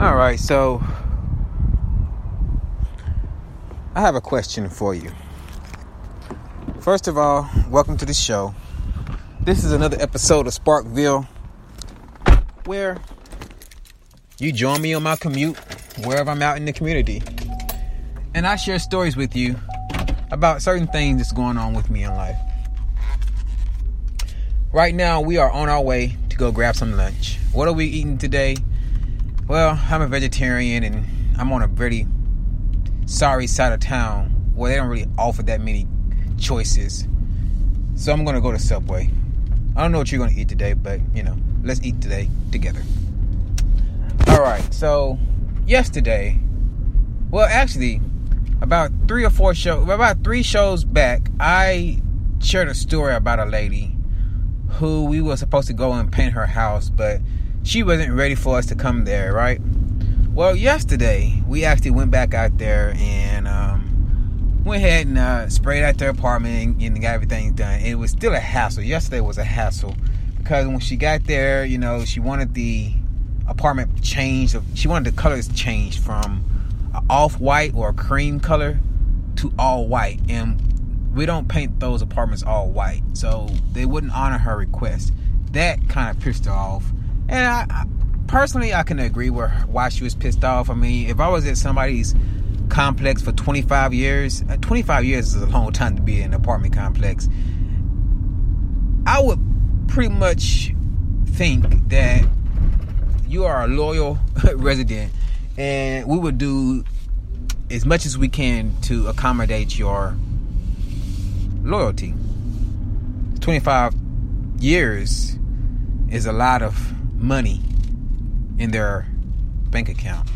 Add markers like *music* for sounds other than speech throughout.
All right, so I have a question for you. First of all, welcome to the show. This is another episode of Sparkville where you join me on my commute wherever I'm out in the community. And I share stories with you about certain things that's going on with me in life. Right now, we are on our way to go grab some lunch. What are we eating today? Well, I'm a vegetarian and I'm on a very sorry side of town where they don't really offer that many choices. So I'm gonna go to Subway. I don't know what you're gonna eat today, but you know, let's eat today together. Alright, so yesterday, well, actually, about three or four shows, about three shows back, I shared a story about a lady who we were supposed to go and paint her house, but she wasn't ready for us to come there, right? Well, yesterday we actually went back out there and um, went ahead and uh, sprayed out their apartment and, and got everything done. It was still a hassle. Yesterday was a hassle because when she got there, you know, she wanted the apartment changed. She wanted the colors changed from off white or cream color to all white, and we don't paint those apartments all white, so they wouldn't honor her request. That kind of pissed her off, and I, personally I can agree with why she was pissed off. I mean, if I was at somebody's complex for 25 years, uh, 25 years is a long time to be in an apartment complex. I would pretty much think that you are a loyal *laughs* resident, and we would do as much as we can to accommodate your loyalty. 25 years is a lot of money in their bank account.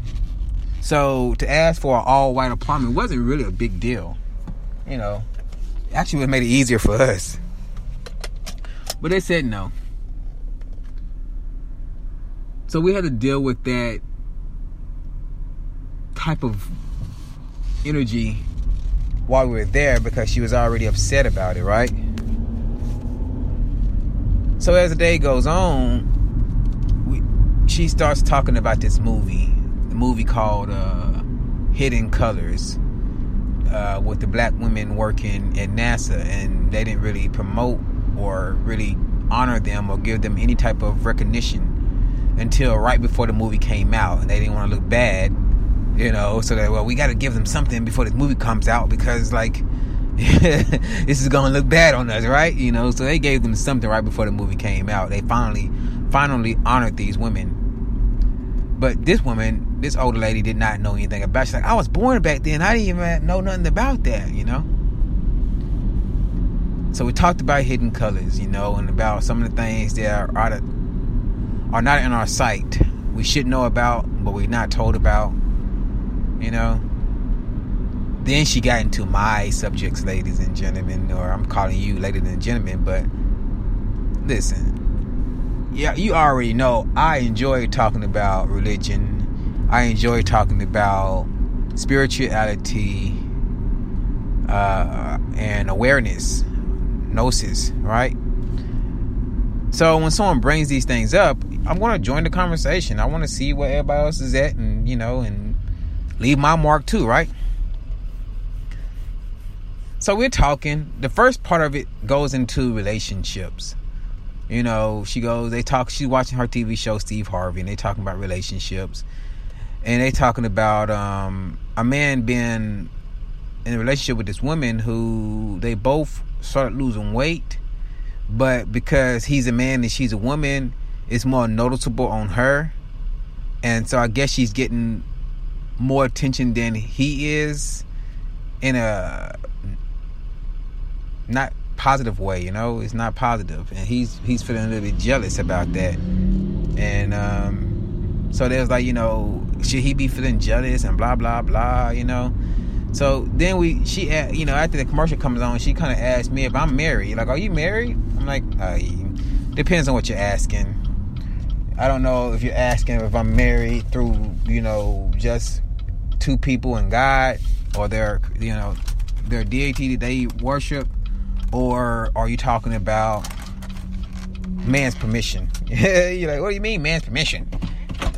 So to ask for an all white apartment wasn't really a big deal. You know, actually, it made it easier for us. But they said no. So we had to deal with that type of energy while we were there because she was already upset about it, right? So as the day goes on, she starts talking about this movie, the movie called uh, Hidden Colors, uh, with the black women working at NASA, and they didn't really promote or really honor them or give them any type of recognition until right before the movie came out, and they didn't want to look bad you know? So that well we got to give them something before this movie comes out because like *laughs* this is gonna look bad on us right? You know? So they gave them something right before the movie came out. They finally finally honored these women but this woman this older lady did not know anything about she's like i was born back then. I didn't even know nothing about that you know? So we talked about hidden colors you know and about some of the things that are, are, are not in our sight. We should know about but we're not told about you know. Then she got into my subjects, ladies and gentlemen, or I'm calling you ladies and gentlemen, but listen, yeah, you already know I enjoy talking about religion. I enjoy talking about spirituality uh, and awareness, gnosis, right? So when someone brings these things up, I'm going to join the conversation. I want to see where everybody else is at, and you know, and leave my mark too, right? So we're talking. The first part of it goes into relationships. You know, she goes, they talk, she's watching her TV show, Steve Harvey, and they talking about relationships. And they talking about um, a man being in a relationship with this woman who they both started losing weight. But because he's a man and she's a woman, it's more noticeable on her. And so I guess she's getting more attention than he is in a not positive way you know? It's not positive. And he's he's feeling a little bit jealous about that. And um so there's like you know should he be feeling jealous and blah blah blah you know? So then we she you know after the commercial comes on she kind of asked me if i'm married. Like are you married? I'm like uh, depends on what you're asking. I don't know if you're asking if i'm married through you know just two people and God or their you know their deity that they worship or are you talking about man's permission *laughs* you're like what do you mean man's permission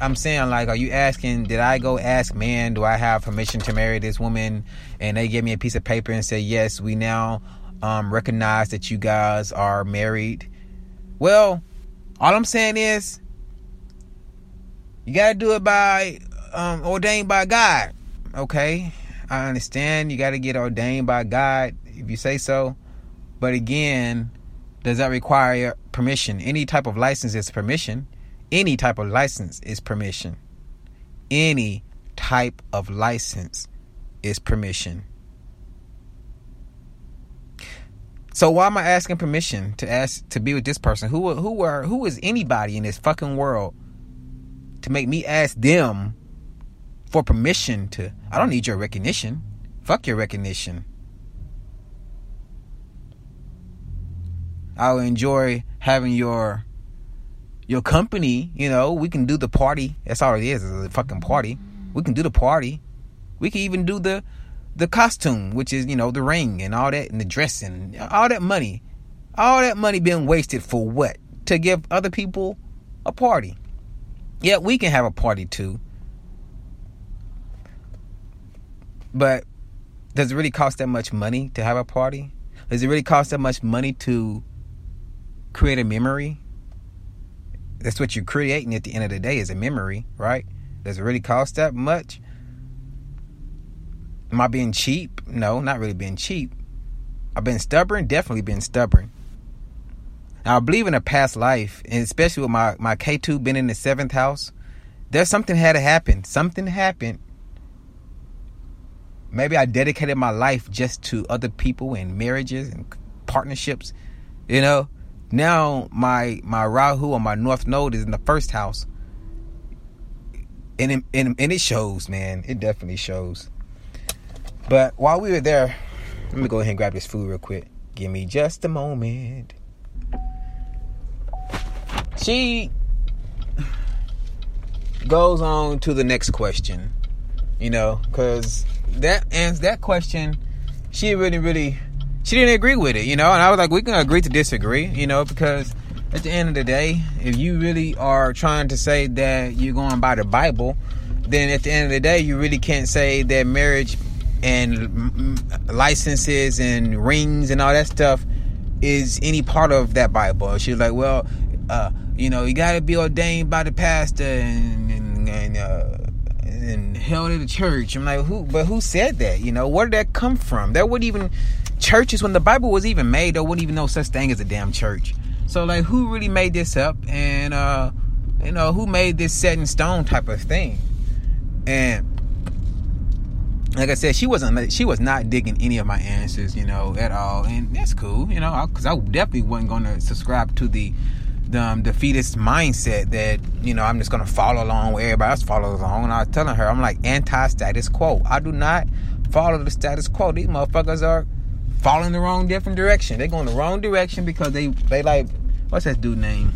I'm saying like, are you asking? Did I go ask man? Do I have permission to marry this woman? And they give me a piece of paper and say yes. We now um, recognize that you guys are married. Well, all I'm saying is, you gotta do it by um, ordained by God. Okay, I understand you got to get ordained by God if you say so, but again, does that require permission? Any type of license is permission. Any type of license is permission. Any type of license is permission. So why am I asking permission to ask to be with this person? Who who are who is anybody in this fucking world to make me ask them for permission to I don't need your recognition. Fuck your recognition. I'll enjoy having your your company, you know, we can do the party. That's all it is, is a fucking party. We can do the party. We can even do the the costume, which is, you know, the ring and all that and the dressing. All that money. All that money being wasted for what? To give other people a party. Yeah, we can have a party too. But does it really cost that much money to have a party? Does it really cost that much money to create a memory? That's what you're creating at the end of the day is a memory, right? Does it really cost that much? Am I being cheap? No, not really being cheap. I've been stubborn, definitely been stubborn. Now I believe in a past life, and especially with my, my Ketu being in the seventh house, there's something had to happen. Something happened. Maybe I dedicated my life just to other people and marriages and partnerships. You know, now my my Rahu or my North Node is in the first house, and it, and, and it shows, man. It definitely shows. But while we were there, let me go ahead and grab this food real quick. Give me just a moment. She goes on to the next question, you know, because that answers that question. She really, really she didn't agree with it, you know. And I was like, we can agree to disagree, you know, because at the end of the day, if you really are trying to say that you're going by the Bible, then at the end of the day, you really can't say that marriage and licenses and rings and all that stuff is any part of that Bible. She's like, well, uh, you know, you got to be ordained by the pastor and and, and uh, and held at the church. I'm like, who? But who said that? You know, where did that come from? That wouldn't even churches when the Bible was even made, there wouldn't even know such thing as a damn church. So like, who really made this up? And uh, you know, who made this set in stone type of thing? And like I said, she wasn't she was not digging any of my answers, you know, at all, and that's cool, you know, because I, definitely wasn't going to subscribe to the um, defeatist mindset that you know I'm just to follow along where everybody else follows along. And I was telling her, I'm like anti status quo. I do not follow the status quo. These motherfuckers are following the wrong different direction. They going the wrong direction because they they like what's that dude name?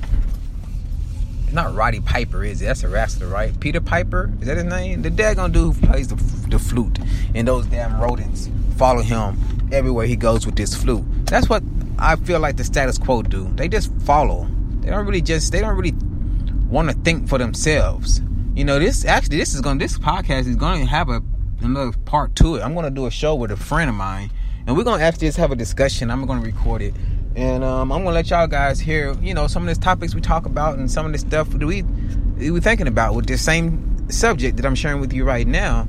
Not Roddy Piper, is it? That's a wrestler, right? Peter Piper, is that his name? The daggone dude who plays the, the flute, and those damn rodents follow him everywhere he goes with this flute. That's what I feel like the status quo do. They just follow. They don't really just. They don't really want to think for themselves. You know, this actually, this is going to This podcast is going to have a another part to it. I'm going to do a show with a friend of mine and we're gonna actually just have a discussion. I'm gonna record it, and um, I'm gonna let y'all guys hear, you know, some of these topics we talk about and some of the stuff that we we thinking about with this same subject that I'm sharing with you right now.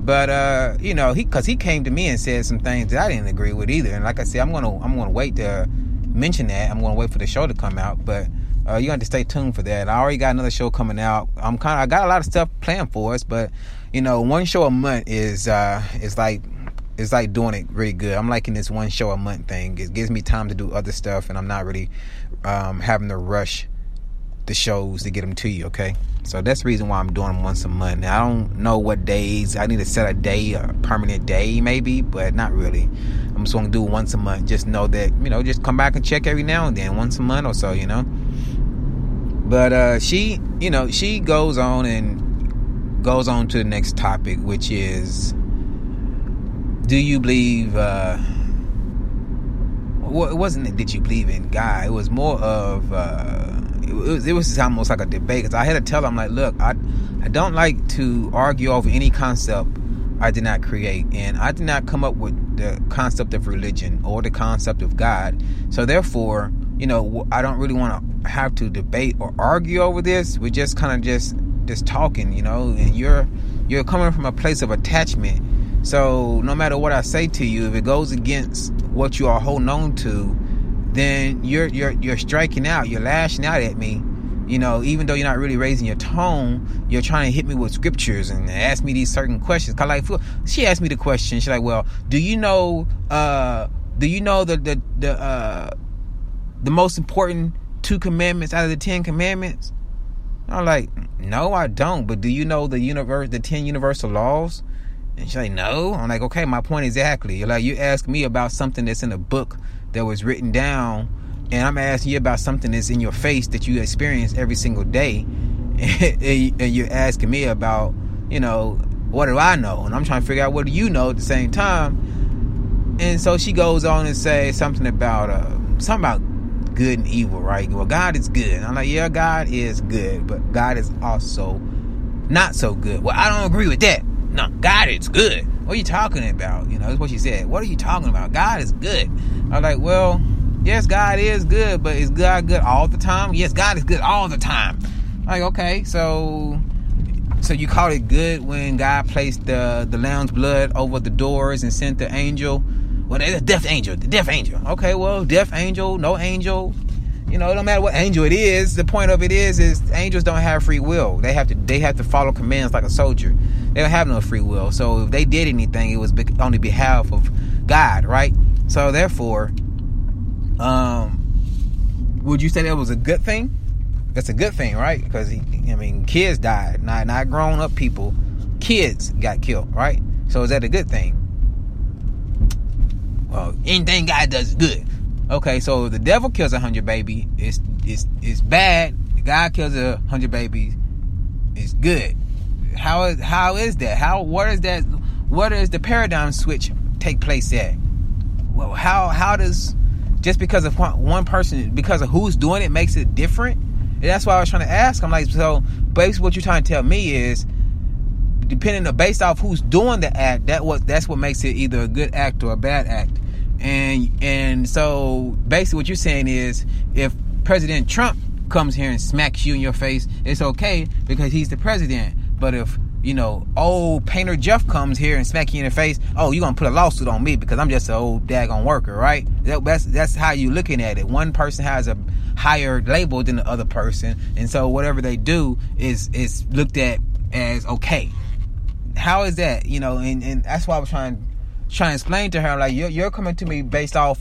But uh, you know, he because he came to me and said some things that I didn't agree with either. And like I said, I'm gonna I'm gonna wait to mention that. I'm gonna wait for the show to come out, but. Uh, you have to stay tuned for that. I already got another show coming out. I'm kind of I got a lot of stuff planned for us, but you know, one show a month is uh is like it's like doing it really good. I'm liking this one show a month thing. It gives me time to do other stuff, and I'm not really um, having to rush the shows to get them to you. Okay, so that's the reason why I'm doing them once a month. Now, I don't know what days. I need to set a day, a permanent day, maybe, but not really. I'm just gonna do it once a month. Just know that you know, just come back and check every now and then, once a month or so. You know. But uh, she, you know, she goes on and goes on to the next topic, which is do you believe uh well, it wasn't that did you believe in God? It was more of uh it was, it was almost like a debate because I had to tell him like, look, I I don't like to argue over any concept I did not create, and I did not come up with the concept of religion or the concept of God. So therefore, you know, I don't really want to have to debate or argue over this. We're just kind of just just talking, you know, and you're you're coming from a place of attachment. So no matter what I say to you, if it goes against what you are holding on to, then you're you're you're striking out. You're lashing out at me. You know, even though you're not really raising your tone, you're trying to hit me with scriptures and ask me these certain questions. Cause like she asked me the question. She's like, "Well, do you know? uh Do you know the the the uh the most important two commandments out of the Ten Commandments?" I'm like, "No, I don't. But do you know the universe, the ten universal laws?" And she's like, "No." I'm like, "Okay, my point exactly. You're like, you ask me about something that's in a book." That was written down and I'm asking you about something that's in your face that you experience every single day *laughs* and you're asking me about you know what do I know? And I'm trying to figure out what do you know at the same time? And so she goes on and say something about uh, something about good and evil right? Well God is good. And I'm like yeah God is good but God is also not so good. Well I don't agree with that. No God is good what are you talking about? You know, that's what she said. What are you talking about? God is good. I was like, well, yes, God is good, but is God good all the time? Yes, God is good all the time. I'm like, okay, so so you call it good when God placed the the lamb's blood over the doors and sent the angel? Well, the death angel, the death angel. Okay, well, death angel, no angel. You know, it don't matter what angel it is. The point of it is, is angels don't have free will. They have to they have to follow commands like a soldier. They don't have no free will. So if they did anything, it was on the behalf of God, right? So therefore, um, would you say that was a good thing? That's a good thing, right? Because I mean, kids died, not not grown up people. Kids got killed, right? So is that a good thing? Well, anything God does is good. Okay, so the devil kills a hundred baby, it's it's it's bad. God kills a hundred babies, it's good. How is how is that? How what is that? What is the paradigm switch take place at? Well, how how does just because of one person because of who's doing it makes it different? And that's why I was trying to ask. I'm like, so basically, what you're trying to tell me is, depending on based off who's doing the act, that what that's what makes it either a good act or a bad act. And and so basically, what you're saying is, if President Trump comes here and smacks you in your face, it's okay because he's the president. But if you know, old painter Jeff comes here and smack you in the face, oh, you're gonna put a lawsuit on me because I'm just an old daggone worker, right? That, that's that's how you're looking at it. One person has a higher label than the other person, and so whatever they do is is looked at as okay. How is that? You know, and, and that's why I was trying trying to explain to her, like you're you're coming to me based off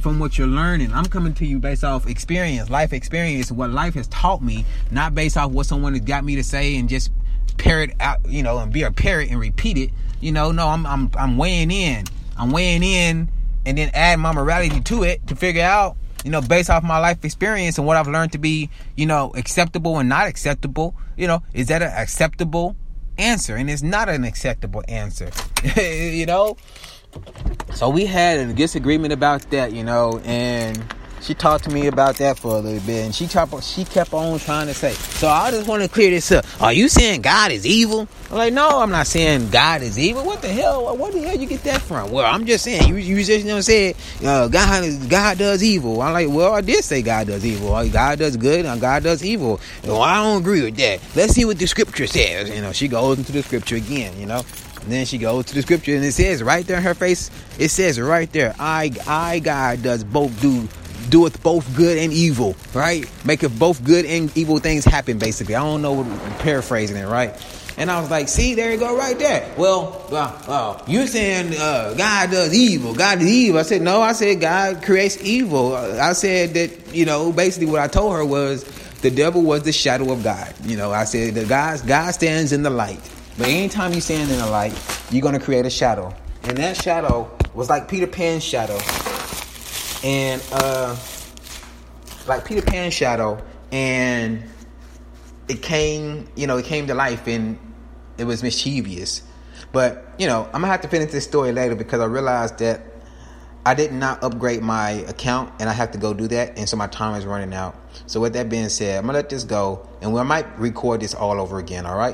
from what you're learning. I'm coming to you based off experience, life experience, what life has taught me, not based off what someone has got me to say and just parrot out, you know, and be a parrot and repeat it. You know, no, I'm I'm I'm weighing in. I'm weighing in and then add my morality to it to figure out, you know, based off my life experience and what I've learned to be, you know, acceptable and not acceptable. You know, is that an acceptable answer? And it's not an acceptable answer. *laughs* you know? So we had a disagreement about that, you know, and she talked to me about that for a little bit, and she kept she kept on trying to say. So I just want to clear this up. Are you saying God is evil? I'm like, no, I'm not saying God is evil. What the hell? What the hell you get that from? Well, I'm just saying you you just you know said uh, God God does evil. I'm like, well, I did say God does evil. God does good and God does evil. Well, I don't agree with that. Let's see what the scripture says. You know, she goes into the scripture again. You know. And then she goes to the scripture and it says right there in her face, it says right there, I I God does both do doeth both good and evil, right? Maketh both good and evil things happen, basically. I don't know what I'm paraphrasing it, right? And I was like, see, there you go, right there. Well, well, well you're saying uh, God does evil. God is evil. I said, no, I said God creates evil. I said that, you know, basically what I told her was the devil was the shadow of God. You know, I said that God, God stands in the light. But anytime you stand in the light, you're going to create a shadow. And that shadow was like Peter Pan's shadow and uh, like Peter Pan shadow, and it came, you know, it came to life, and it was mischievous. But you know, I'm gonna have to finish this story later because I realized that I did not upgrade my account and I have to go do that. And so my time is running out. So with that being said, I'm to let this go and we might record this all over again. All right.